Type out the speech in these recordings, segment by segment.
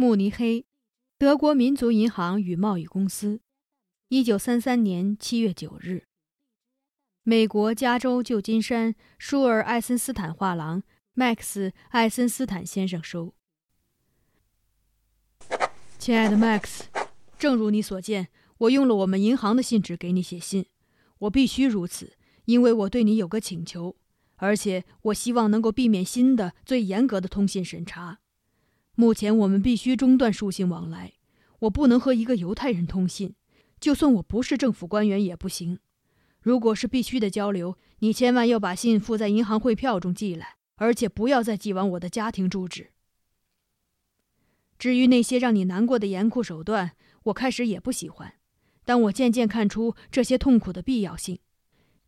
慕尼黑，德国民族银行与贸易公司，一九三三年七月九日。美国加州旧金山舒尔艾森斯坦画廊，Max 艾森斯坦先生收。亲爱的 Max，正如你所见，我用了我们银行的信纸给你写信。我必须如此，因为我对你有个请求，而且我希望能够避免新的最严格的通信审查。目前我们必须中断书信往来。我不能和一个犹太人通信，就算我不是政府官员也不行。如果是必须的交流，你千万要把信附在银行汇票中寄来，而且不要再寄往我的家庭住址。至于那些让你难过的严酷手段，我开始也不喜欢，但我渐渐看出这些痛苦的必要性。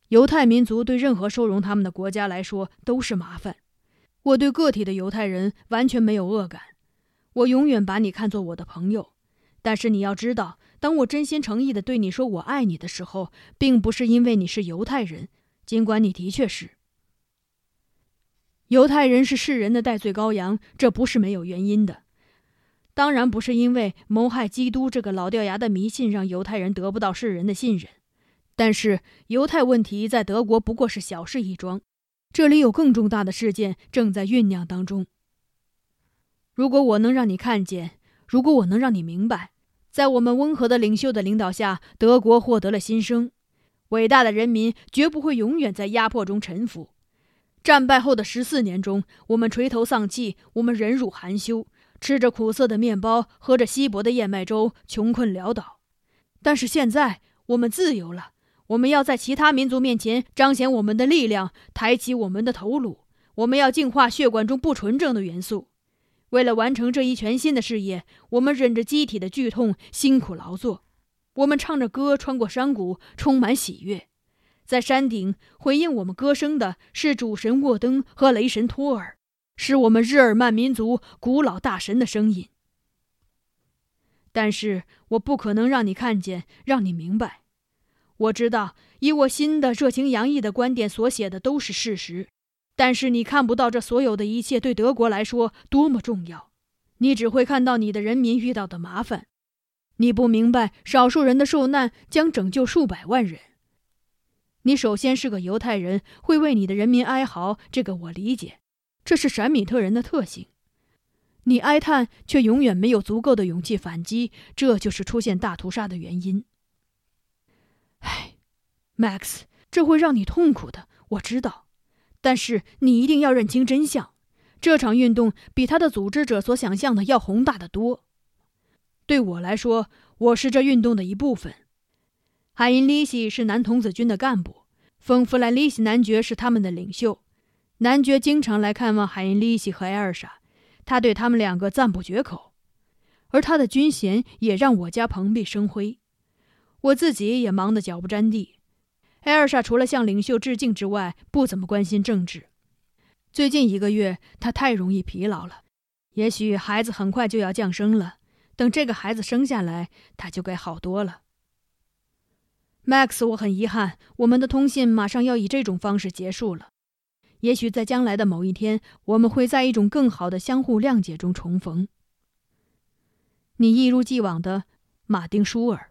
犹太民族对任何收容他们的国家来说都是麻烦。我对个体的犹太人完全没有恶感。我永远把你看作我的朋友，但是你要知道，当我真心诚意的对你说我爱你的时候，并不是因为你是犹太人，尽管你的确是。犹太人是世人的代罪羔羊，这不是没有原因的。当然不是因为谋害基督这个老掉牙的迷信让犹太人得不到世人的信任，但是犹太问题在德国不过是小事一桩，这里有更重大的事件正在酝酿当中。如果我能让你看见，如果我能让你明白，在我们温和的领袖的领导下，德国获得了新生。伟大的人民绝不会永远在压迫中臣服。战败后的十四年中，我们垂头丧气，我们忍辱含羞，吃着苦涩的面包，喝着稀薄的燕麦粥，穷困潦倒。但是现在，我们自由了。我们要在其他民族面前彰显我们的力量，抬起我们的头颅。我们要净化血管中不纯正的元素。为了完成这一全新的事业，我们忍着机体的剧痛，辛苦劳作。我们唱着歌，穿过山谷，充满喜悦。在山顶回应我们歌声的是主神沃登和雷神托尔，是我们日耳曼民族古老大神的声音。但是我不可能让你看见，让你明白。我知道，以我新的热情洋溢的观点所写的都是事实。但是你看不到这所有的一切对德国来说多么重要，你只会看到你的人民遇到的麻烦，你不明白少数人的受难将拯救数百万人。你首先是个犹太人，会为你的人民哀嚎，这个我理解，这是闪米特人的特性。你哀叹，却永远没有足够的勇气反击，这就是出现大屠杀的原因。唉，Max，这会让你痛苦的，我知道。但是你一定要认清真相，这场运动比他的组织者所想象的要宏大的多。对我来说，我是这运动的一部分。海因里希是男童子军的干部，冯弗兰利希男爵是他们的领袖。男爵经常来看望海因里希和艾尔莎，他对他们两个赞不绝口，而他的军衔也让我家蓬荜生辉。我自己也忙得脚不沾地。艾尔莎除了向领袖致敬之外，不怎么关心政治。最近一个月，她太容易疲劳了。也许孩子很快就要降生了，等这个孩子生下来，她就该好多了。Max，我很遗憾，我们的通信马上要以这种方式结束了。也许在将来的某一天，我们会在一种更好的相互谅解中重逢。你一如既往的，马丁·舒尔。